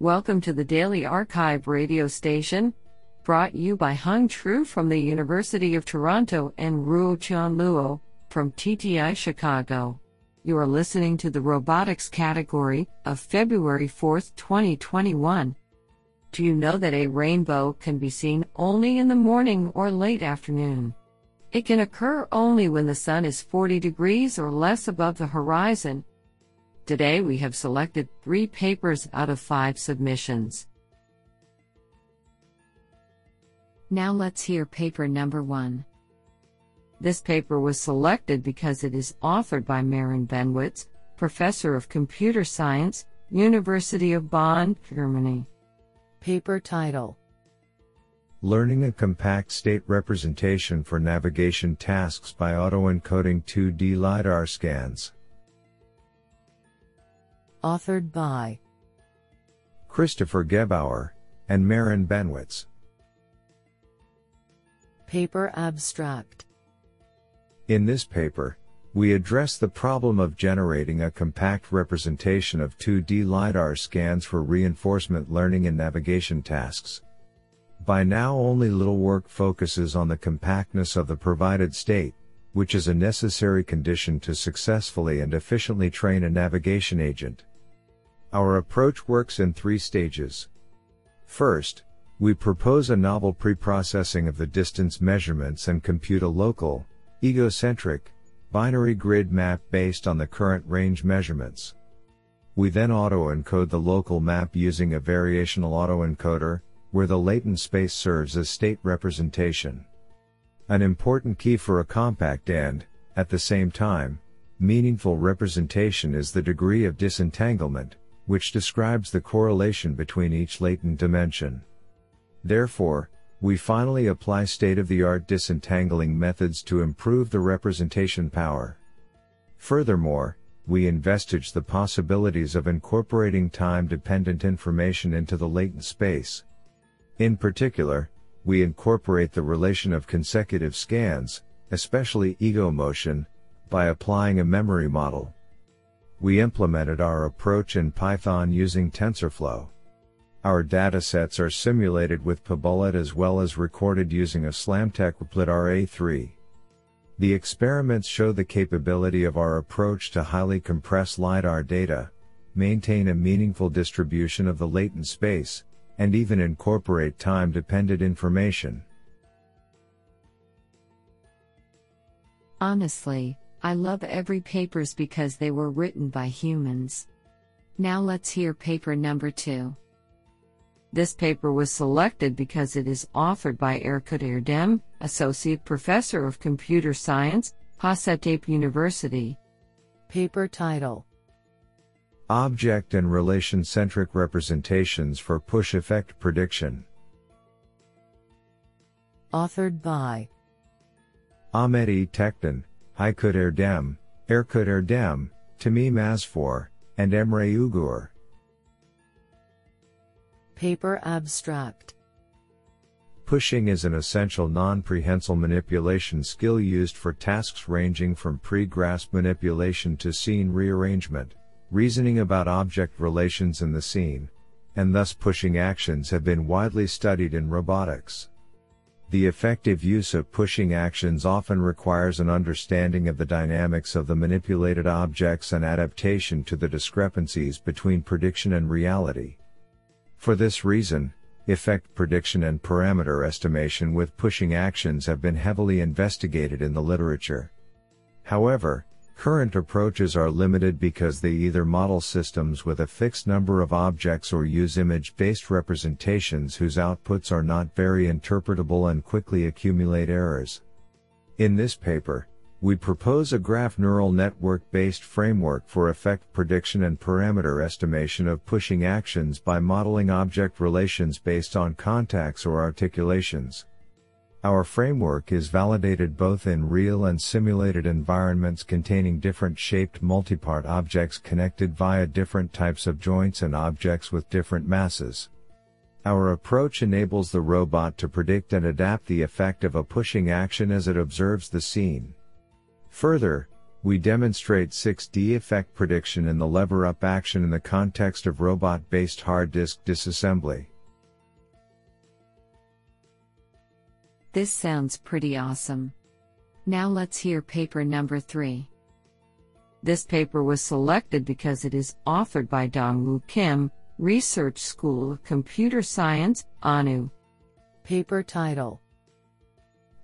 Welcome to the Daily Archive radio station, brought you by Hung Tru from the University of Toronto and Ruo Chan Luo from TTI Chicago. You are listening to the robotics category of February 4, 2021. Do you know that a rainbow can be seen only in the morning or late afternoon? It can occur only when the sun is 40 degrees or less above the horizon Today we have selected three papers out of five submissions. Now let's hear paper number one. This paper was selected because it is authored by Maren Bennewitz, Professor of Computer Science, University of Bonn, Germany. Paper title Learning a compact state representation for navigation tasks by auto-encoding 2D LiDAR scans. Authored by Christopher Gebauer and Maren Bennewitz. Paper Abstract In this paper, we address the problem of generating a compact representation of 2D LiDAR scans for reinforcement learning and navigation tasks. By now only little work focuses on the compactness of the provided state, which is a necessary condition to successfully and efficiently train a navigation agent. Our approach works in three stages. First, we propose a novel preprocessing of the distance measurements and compute a local, egocentric, binary grid map based on the current range measurements. We then auto-encode the local map using a variational autoencoder, where the latent space serves as state representation. An important key for a compact and, at the same time, meaningful representation is the degree of disentanglement, which describes the correlation between each latent dimension. Therefore, we finally apply state-of-the-art disentangling methods to improve the representation power. Furthermore, we investigate the possibilities of incorporating time-dependent information into the latent space. In particular, we incorporate the relation of consecutive scans, especially ego motion, by applying a memory model we implemented our approach in Python using TensorFlow. Our datasets are simulated with PyBullet as well as recorded using a Slamtec RPLIDAR A3. The experiments show the capability of our approach to highly compress LiDAR data, maintain a meaningful distribution of the latent space, and even incorporate time-dependent information. Honestly, I love every papers because they were written by humans. Now let's hear paper number 2. This paper was selected because it is authored by Erkut Erdem, Associate Professor of Computer Science, Hacettepe University. Paper title Object and Relation Centric Representations for Push Effect Prediction. Authored by Ahmet Tekden, Aykut Erdem, Erkut Erdem, Tamim Asfour, and Emre Ugur. Paper Abstract Pushing is an essential non-prehensile manipulation skill used for tasks ranging from pre-grasp manipulation to scene rearrangement, reasoning about object relations in the scene, and thus pushing actions have been widely studied in robotics. The effective use of pushing actions often requires an understanding of the dynamics of the manipulated objects and adaptation to the discrepancies between prediction and reality. For this reason, effect prediction and parameter estimation with pushing actions have been heavily investigated in the literature. However, Current approaches are limited because they either model systems with a fixed number of objects or use image-based representations whose outputs are not very interpretable and quickly accumulate errors. In this paper, we propose a graph neural network-based framework for effect prediction and parameter estimation of pushing actions by modeling object relations based on contacts or articulations. Our framework is validated both in real and simulated environments containing different shaped multipart objects connected via different types of joints and objects with different masses. Our approach enables the robot to predict and adapt the effect of a pushing action as it observes the scene. Further, we demonstrate 6D effect prediction in the lever up action in the context of robot based hard disk disassembly. This sounds pretty awesome. Now let's hear paper number 3. This paper was selected because it is authored by Dongwoo Kim, Research School of Computer Science, ANU. Paper title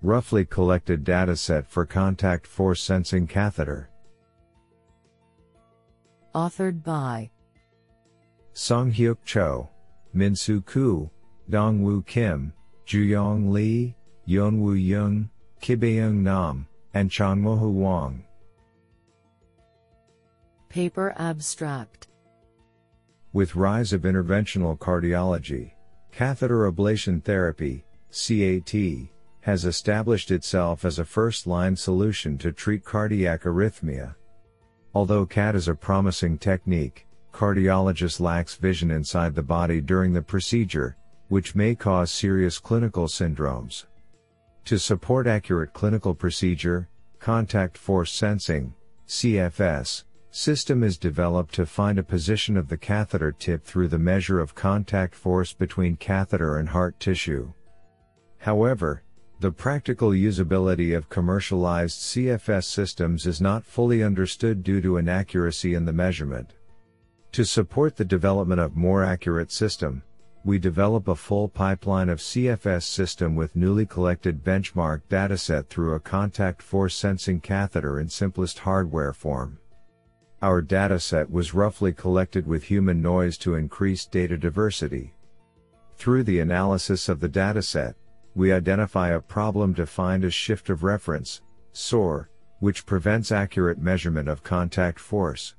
Roughly collected dataset for contact force sensing catheter. Authored by Songhyuk Cho, Minsu Koo, Dongwoo Kim, Juyong Lee, Yeonwoo Young, Kibeyoung Nam, and Chanmohu Wang. Paper abstract With rise of interventional cardiology, catheter ablation therapy, CAT, has established itself as a first-line solution to treat cardiac arrhythmia. Although CAT is a promising technique, cardiologist lacks vision inside the body during the procedure, which may cause serious clinical syndromes. To support accurate clinical procedure, contact force sensing, CFS, system is developed to find a position of the catheter tip through the measure of contact force between catheter and heart tissue. However, the practical usability of commercialized CFS systems is not fully understood due to inaccuracy in the measurement. To support the development of more accurate system, we develop a full pipeline of CFS system with newly collected benchmark dataset through a contact force sensing catheter in simplest hardware form. Our dataset was roughly collected with human noise to increase data diversity. Through the analysis of the dataset, we identify a problem defined as shift of reference, SOR, which prevents accurate measurement of contact force.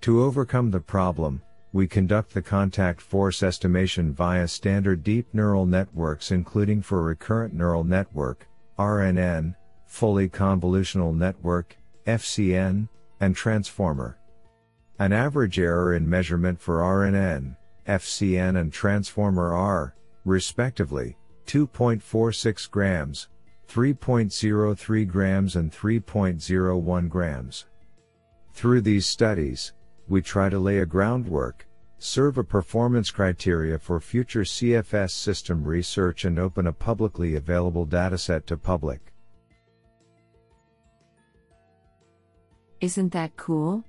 To overcome the problem, we conduct the contact force estimation via standard deep neural networks including for recurrent neural network, RNN, fully convolutional network, FCN, and transformer. An average error in measurement for RNN, FCN and transformer are, respectively, 2.46 grams, 3.03 grams and 3.01 grams. Through these studies, we try to lay a groundwork, serve a performance criteria for future CFS system research and open a publicly available dataset to public. Isn't that cool?